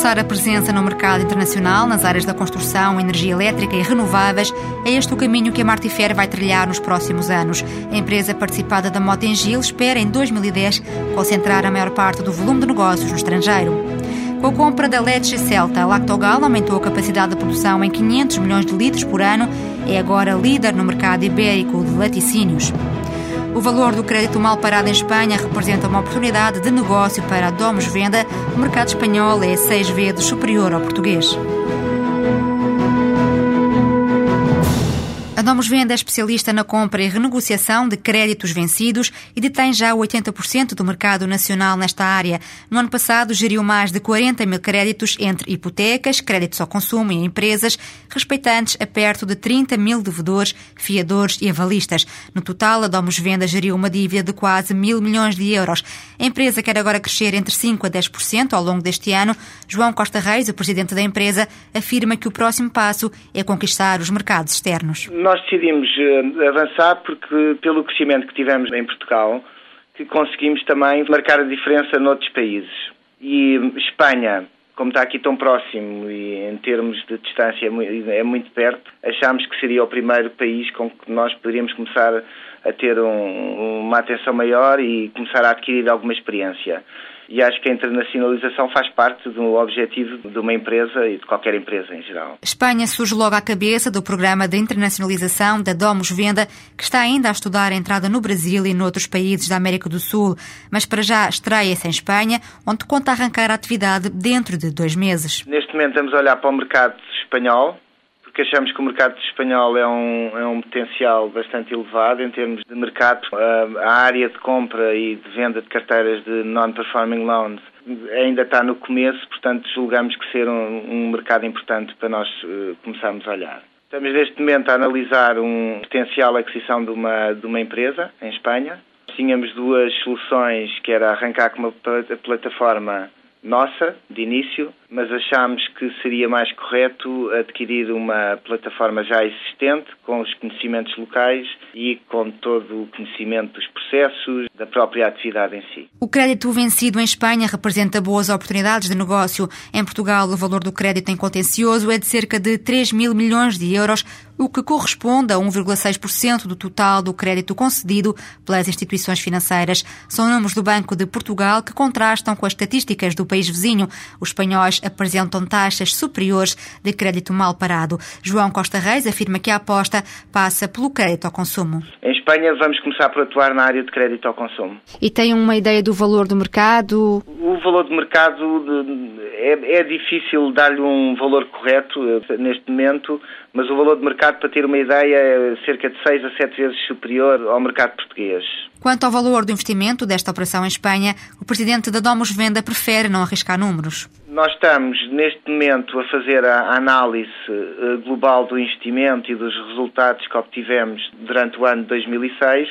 Reforçar a presença no mercado internacional nas áreas da construção, energia elétrica e renováveis é este o caminho que a Martifer vai trilhar nos próximos anos. A empresa participada da Motengil espera, em 2010, concentrar a maior parte do volume de negócios no estrangeiro. Com a compra da Lecce Celta, a Lactogal aumentou a capacidade de produção em 500 milhões de litros por ano, é agora líder no mercado ibérico de laticínios. O valor do crédito mal parado em Espanha representa uma oportunidade de negócio para a Domus Venda. O mercado espanhol é seis vezes superior ao português. A Domus Venda é especialista na compra e renegociação de créditos vencidos e detém já 80% do mercado nacional nesta área. No ano passado, geriu mais de 40 mil créditos entre hipotecas, créditos ao consumo e empresas, respeitantes a perto de 30 mil devedores, fiadores e avalistas. No total, a Domus Venda geriu uma dívida de quase mil milhões de euros. A empresa quer agora crescer entre 5% a 10% ao longo deste ano. João Costa Reis, o presidente da empresa, afirma que o próximo passo é conquistar os mercados externos nós decidimos eh, avançar porque, pelo crescimento que tivemos em Portugal, que conseguimos também marcar a diferença noutros países. E Espanha, como está aqui tão próximo e em termos de distância é muito perto, achámos que seria o primeiro país com que nós poderíamos começar a ter um, uma atenção maior e começar a adquirir alguma experiência e acho que a internacionalização faz parte do objetivo de uma empresa e de qualquer empresa em geral. Espanha surge logo à cabeça do programa de internacionalização da Domus Venda, que está ainda a estudar a entrada no Brasil e noutros países da América do Sul, mas para já estreia-se em Espanha, onde conta arrancar a atividade dentro de dois meses. Neste momento estamos a olhar para o mercado espanhol, achamos que o mercado espanhol é um, é um potencial bastante elevado em termos de mercado. A, área de compra e de venda de carteiras de non-performing loans ainda está no começo, portanto julgamos que ser um, um mercado importante para nós uh, começarmos a olhar. Estamos neste momento a analisar um potencial aquisição de uma, de uma empresa em Espanha. Tínhamos duas soluções, que era arrancar com uma plataforma nossa, de início, mas achámos que seria mais correto adquirir uma plataforma já existente, com os conhecimentos locais e com todo o conhecimento dos processos, da própria atividade em si. O crédito vencido em Espanha representa boas oportunidades de negócio. Em Portugal, o valor do crédito em contencioso é de cerca de 3 mil milhões de euros, o que corresponde a 1,6% do total do crédito concedido pelas instituições financeiras. São números do Banco de Portugal que contrastam com as estatísticas do país vizinho. Os espanhóis apresentam taxas superiores de crédito mal parado. João Costa Reis afirma que a aposta passa pelo crédito ao consumo. Em Espanha vamos começar por atuar na área de crédito ao consumo. E tem uma ideia do valor do mercado? O valor do mercado é, é difícil dar-lhe um valor correto eh, neste momento, mas o valor de mercado, para ter uma ideia, é cerca de 6 a 7 vezes superior ao mercado português. Quanto ao valor do investimento desta operação em Espanha, o presidente da Domus Venda prefere não arriscar números. Nós estamos, neste momento, a fazer a análise eh, global do investimento e dos resultados que obtivemos durante o ano de 2006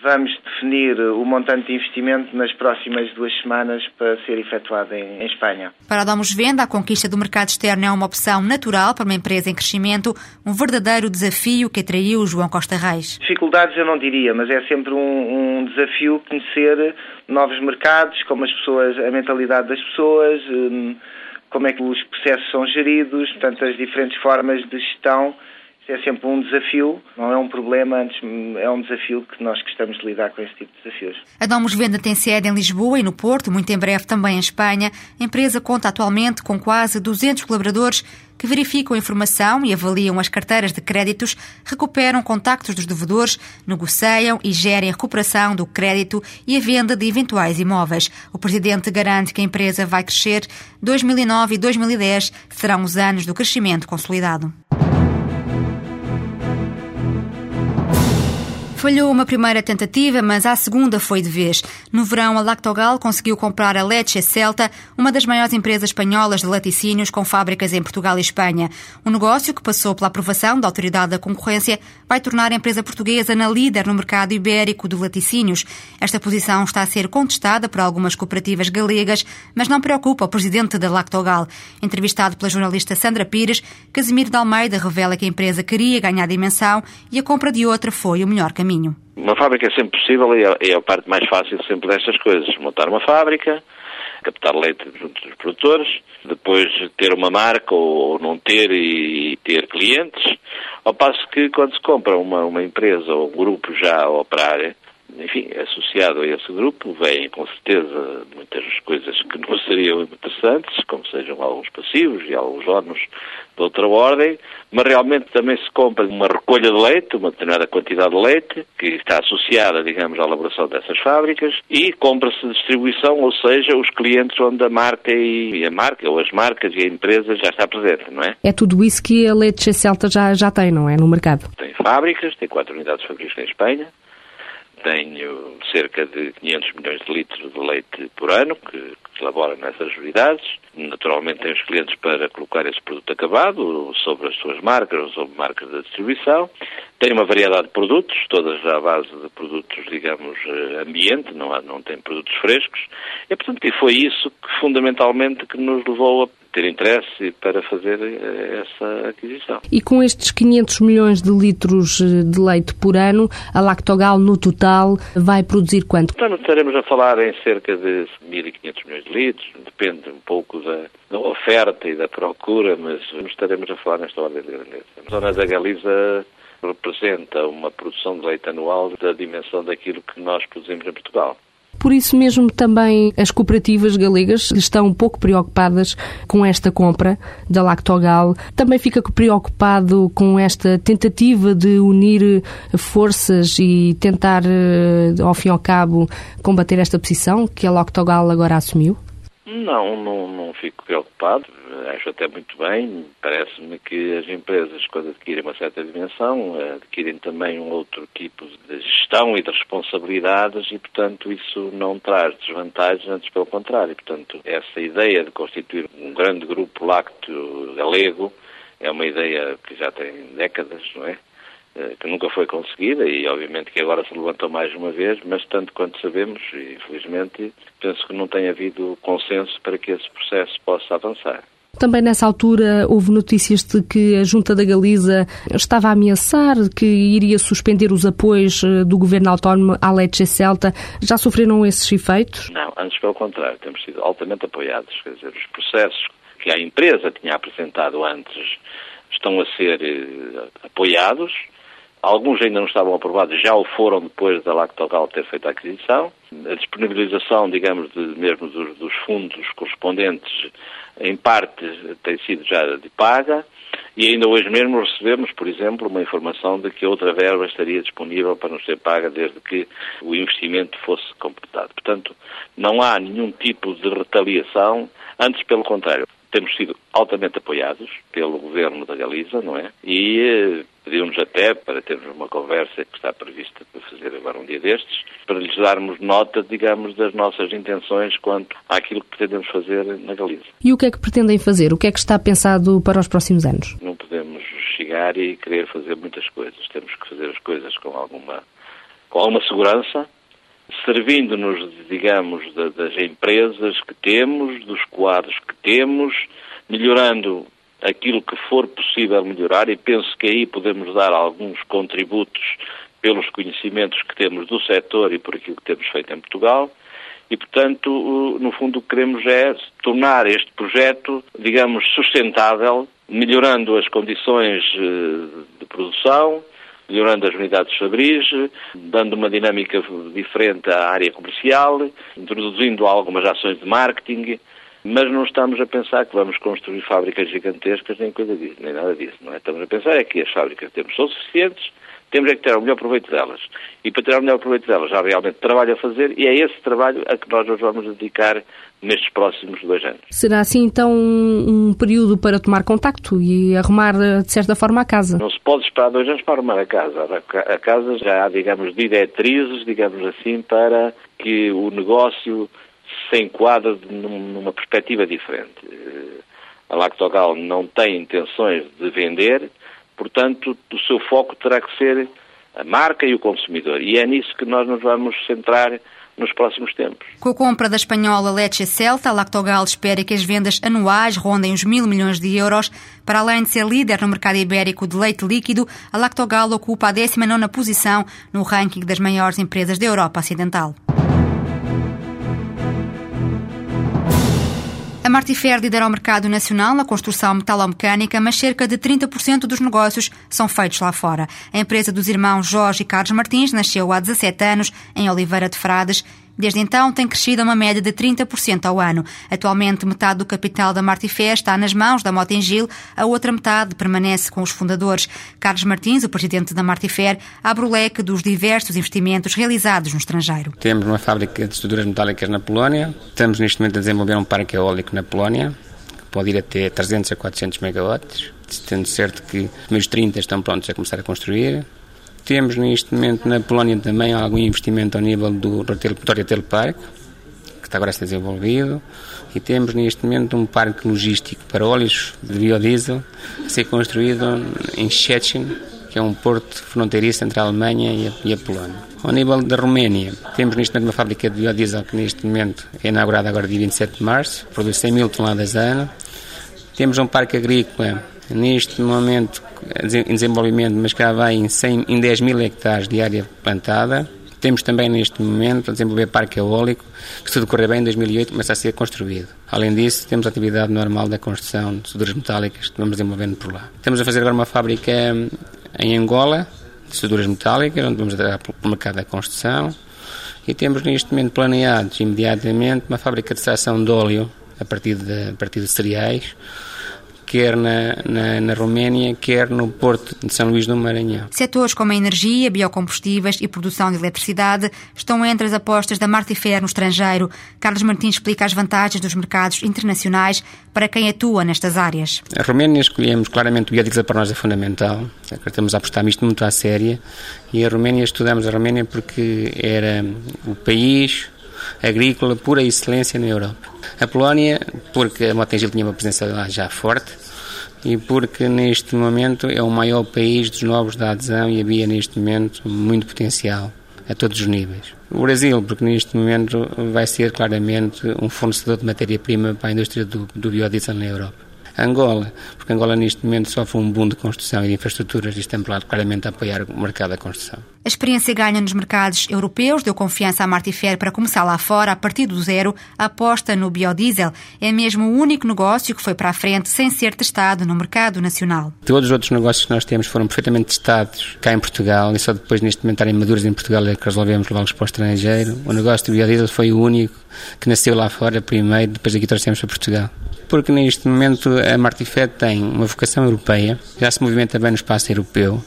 Vamos definir o montante de investimento nas próximas duas semanas para ser efetuado em, em Espanha. Para a Domus Venda, a conquista do mercado externo é uma opção natural para uma empresa em crescimento, um verdadeiro desafio que atraiu João Costa Reis. Dificuldades eu não diria, mas é sempre um, um desafio conhecer novos mercados, como as pessoas, a mentalidade das pessoas, hum, como é que os processos são geridos, portanto as diferentes formas de gestão é sempre um desafio, não é um problema, antes é um desafio que nós gostamos de lidar com esse tipo de desafios. A Domus Venda tem sede em Lisboa e no Porto, muito em breve também em Espanha. A empresa conta atualmente com quase 200 colaboradores que verificam a informação e avaliam as carteiras de créditos, recuperam contactos dos devedores, negociam e gerem a recuperação do crédito e a venda de eventuais imóveis. O presidente garante que a empresa vai crescer. 2009 e 2010 serão os anos do crescimento consolidado. Falhou uma primeira tentativa, mas a segunda foi de vez. No verão, a Lactogal conseguiu comprar a Leche Celta, uma das maiores empresas espanholas de laticínios com fábricas em Portugal e Espanha. Um negócio que passou pela aprovação da Autoridade da Concorrência vai tornar a empresa portuguesa na líder no mercado ibérico de laticínios. Esta posição está a ser contestada por algumas cooperativas galegas, mas não preocupa o presidente da Lactogal. Entrevistado pela jornalista Sandra Pires, Casimiro de Almeida revela que a empresa queria ganhar dimensão e a compra de outra foi o melhor caminho caminho. Uma fábrica é sempre possível e é, é a parte mais fácil sempre destas coisas. Montar uma fábrica, captar leite junto dos produtores, depois ter uma marca ou não ter e ter clientes. Ao passo que quando se compra uma, uma empresa ou um grupo já a operar, enfim, associado a esse grupo, vêm com certeza muitas coisas que não seriam interessantes, como sejam alguns passivos e alguns ónus de outra ordem, mas realmente também se compra uma recolha de leite, uma determinada quantidade de leite, que está associada, digamos, à elaboração dessas fábricas, e compra-se distribuição, ou seja, os clientes onde a marca e a marca, ou as marcas e a empresa já está presente, não é? É tudo isso que a Leite Celta já, já tem, não é, no mercado? Tem fábricas, tem quatro unidades fabrícolas em Espanha, tenho cerca de 500 milhões de litros de leite por ano que, que elabora nessas unidades. Naturalmente tem os clientes para colocar esse produto acabado sobre as suas marcas ou sobre marcas da distribuição. Tem uma variedade de produtos, todas à base de produtos, digamos, eh, ambiente, não, há, não tem produtos frescos. E, portanto, foi isso que fundamentalmente que nos levou a ter interesse para fazer eh, essa aquisição. E com estes 500 milhões de litros eh, de leite por ano, a Lactogal no total vai produzir quanto? Então, estaremos a falar em cerca de 1.500 milhões de litros, depende um pouco da, da, oferta e da procura, mas estaremos a falar nesta ordem de grandeza. A zona da Galiza representa uma produção de leite anual da dimensão daquilo que nós produzimos em Portugal. Por isso mesmo também as cooperativas galegas estão um pouco preocupadas com esta compra da Lactogal. Também fica preocupado com esta tentativa de unir forças e tentar, eh, ao fim e ao cabo, combater esta posição que a Lactogal agora assumiu? Não, não, não fico preocupado. Acho até muito bem. Parece-me que as empresas, quando adquirem uma certa dimensão, adquirem também um outro tipo de gestão e de responsabilidades e, portanto, isso não traz desvantagens, antes pelo contrário. Portanto, essa ideia de constituir um grande grupo lácteo galego é uma ideia que já tem décadas, não é? Eh, que nunca foi conseguida e obviamente que agora se levantou mais uma vez, mas tanto quanto sabemos, infelizmente, penso que não tem havido consenso para que esse processo possa avançar. Também nessa altura houve notícias de que a Junta da Galiza estava a ameaçar que iria suspender os apoios eh, do governo autónomo à Leite Celta. Já sofreram esses efeitos? Não, antes pelo contrário, temos sido altamente apoiados. Quer dizer, os processos que a empresa tinha apresentado antes estão a ser eh, apoiados Alguns ainda não estavam aprovados, já o foram depois da Lactogal ter feito a aquisição. A disponibilização, digamos, de, mesmo dos, dos, fundos correspondentes, em parte tem sido já de paga. E ainda hoje mesmo recebemos, por exemplo, uma informação de que outra verba estaria disponível para nos ser paga desde que o investimento fosse completado. Portanto, não há nenhum tipo de retaliação, antes pelo contrário temos sido altamente apoiados pelo governo da Galiza, não é? E eh, pediu-nos até para termos uma conversa que está prevista para fazer agora um dia destes, para lhes darmos nota, digamos, das nossas intenções quanto àquilo que pretendemos fazer na Galiza. E o que é que pretendem fazer? O que é que está pensado para os próximos anos? Não podemos chegar e querer fazer muitas coisas. Temos que fazer as coisas com alguma, com alguma segurança, servindo-nos, digamos, das empresas que temos, dos quadros que temos, melhorando aquilo que for possível melhorar e penso que aí podemos dar alguns contributos pelos conhecimentos que temos do setor e por aquilo que temos feito em Portugal. E, portanto, no fundo, o que queremos é tornar este projeto, digamos, sustentável, melhorando as condições eh, de produção, melhorando as unidades fabris, dando uma dinâmica diferente à área comercial, introduzindo algumas ações de marketing, mas não estamos a pensar que vamos construir fábricas gigantescas nem coisa disso, nem nada disso, não é? Estamos a pensar é que as fábricas que temos são suficientes, Temos é que ter o melhor proveito delas. E para tirar o melhor proveito delas, há realmente trabalho a fazer e é esse trabalho a que nós nos vamos dedicar nestes próximos dois anos. Será assim então um período para tomar contacto e arrumar de certa forma a casa? Não se pode esperar dois anos para arrumar a casa. A casa já há, digamos, diretrizes, digamos assim, para que o negócio se enquadre numa perspectiva diferente. A Lactogal não tem intenções de vender, portanto, o seu foco terá que ser a marca e o consumidor. E é nisso que nós nos vamos centrar nos próximos tempos. Com a compra da espanhola Leche Celta, a Lactogal espera que as vendas anuais rondem os mil milhões de euros. Para além de ser líder no mercado ibérico de leite líquido, a Lactogal ocupa a 19ª posição no ranking das maiores empresas da Europa Ocidental. A Martifer lidera o mercado nacional na construção metalomecânica, mas cerca de 30% dos negócios são feitos lá fora. A empresa dos irmãos Jorge e Carlos Martins nasceu há 17 anos em Oliveira de Frades Desde então tem crescido a uma média de 30% ao ano. Atualmente, metade do capital da Martifé está nas mãos da Motengil, a outra metade permanece com os fundadores. Carlos Martins, o presidente da Martifer, abre o leque dos diversos investimentos realizados no estrangeiro. Temos uma fábrica de estruturas metálicas na Polónia, estamos neste momento a desenvolver um parque eólico na Polónia, que pode ir até 300 a 400 megawatts, tendo certo que os primeiros 30 estão prontos a começar a construir. Temos neste momento na Polónia também algum investimento ao nível do Retail Park, que está agora a ser desenvolvido, e temos neste momento um parque logístico para óleos de biodiesel a ser construído em Szczecin, que é um porto fronteiriço entre a Alemanha e a, e a Polónia. Ao nível da Roménia, temos neste momento uma fábrica de biodiesel que neste momento é inaugurada agora dia 27 de março, produz 100 mil toneladas a ano. Temos um parque agrícola neste momento em desenvolvimento, mas que vai em, 100, em 10 mil hectares de área plantada. Temos também neste momento a desenvolver parque eólico, que se tudo correr bem em 2008 começa a ser construído. Além disso, temos a atividade normal da construção de estruturas metálicas que vamos desenvolvendo por lá. Estamos a fazer agora uma fábrica em Angola, de estruturas metálicas, onde vamos dar para o mercado da construção. E temos neste momento planeados imediatamente uma fábrica de extração de óleo a partir de, a partir de cereais, quer na, na, na, Roménia, quer no Porto de São Luís do Maranhão. Setores como a energia, biocombustíveis e produção de eletricidade estão entre as apostas da Martifer no estrangeiro. Carlos Martins explica as vantagens dos mercados internacionais para quem atua nestas áreas. A Roménia escolhemos claramente o biodiesel para nós é fundamental. Estamos a apostar isto muito à séria e a Roménia estudamos a Roménia porque era o país agrícola pura excelência na Europa. A Polónia, porque a Motengil tinha uma presença lá já forte e porque neste momento é o maior país dos novos da adesão e havia neste momento muito potencial a todos os níveis. O Brasil, porque neste momento vai ser claramente um fornecedor de matéria-prima para a indústria do, do biodiesel na Europa. Angola, porque Angola neste momento sofre um boom de construção e de infraestruturas e estamos lá claramente a apoiar o mercado da construção. A experiência ganha nos mercados europeus deu confiança à Martifer para começar lá fora, a partir do zero, a aposta no biodiesel. É mesmo o único negócio que foi para a frente sem ser testado no mercado nacional. Todos os outros negócios que nós temos foram perfeitamente testados cá em Portugal e só depois neste momento estarem maduros em Portugal é que resolvemos levá-los para o estrangeiro. O negócio do biodiesel foi o único que nasceu lá fora primeiro, depois aqui trouxemos para Portugal porque neste momento a Martifed tem uma vocação europeia, já se movimenta bem no espaço europeu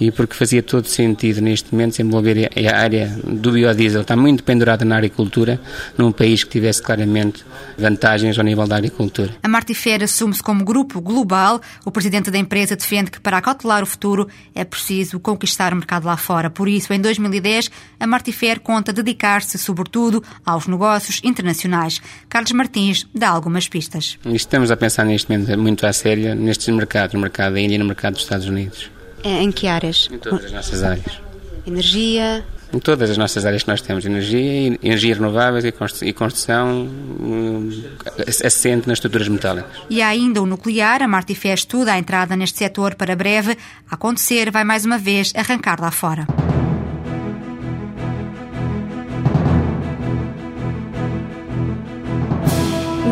e porque fazia todo sentido neste momento desenvolver a área do biodiesel, está muito pendurada na agricultura, num país que tivesse claramente vantagens ao nível da agricultura. A Martifer assume-se como grupo global. O presidente da empresa defende que para acautelar o futuro é preciso conquistar o mercado lá fora. Por isso, em 2010, a Martifer conta dedicar-se sobretudo aos negócios internacionais. Carlos Martins dá algumas pistas. Estamos a pensar neste momento muito à séria nestes mercados, no mercado da Índia e no mercado dos Estados Unidos. É, em que áreas? Em todas as nossas áreas. Energia? Em todas as nossas áreas que nós temos, energia, energia renováveis e construção hum, assente nas estruturas metálicas. E há ainda o nuclear, a Martifé estuda a entrada neste setor para breve. A acontecer, vai mais uma vez arrancar lá fora.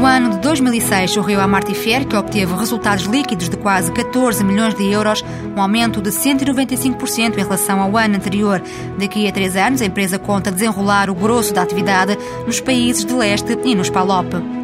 O ano de 2006 sorriu à Martifer, que obteve resultados líquidos de quase 14 milhões de euros, um aumento de 195% em relação ao ano anterior. Daqui a três anos, a empresa conta desenrolar o grosso da atividade nos países de leste e nos PALOP.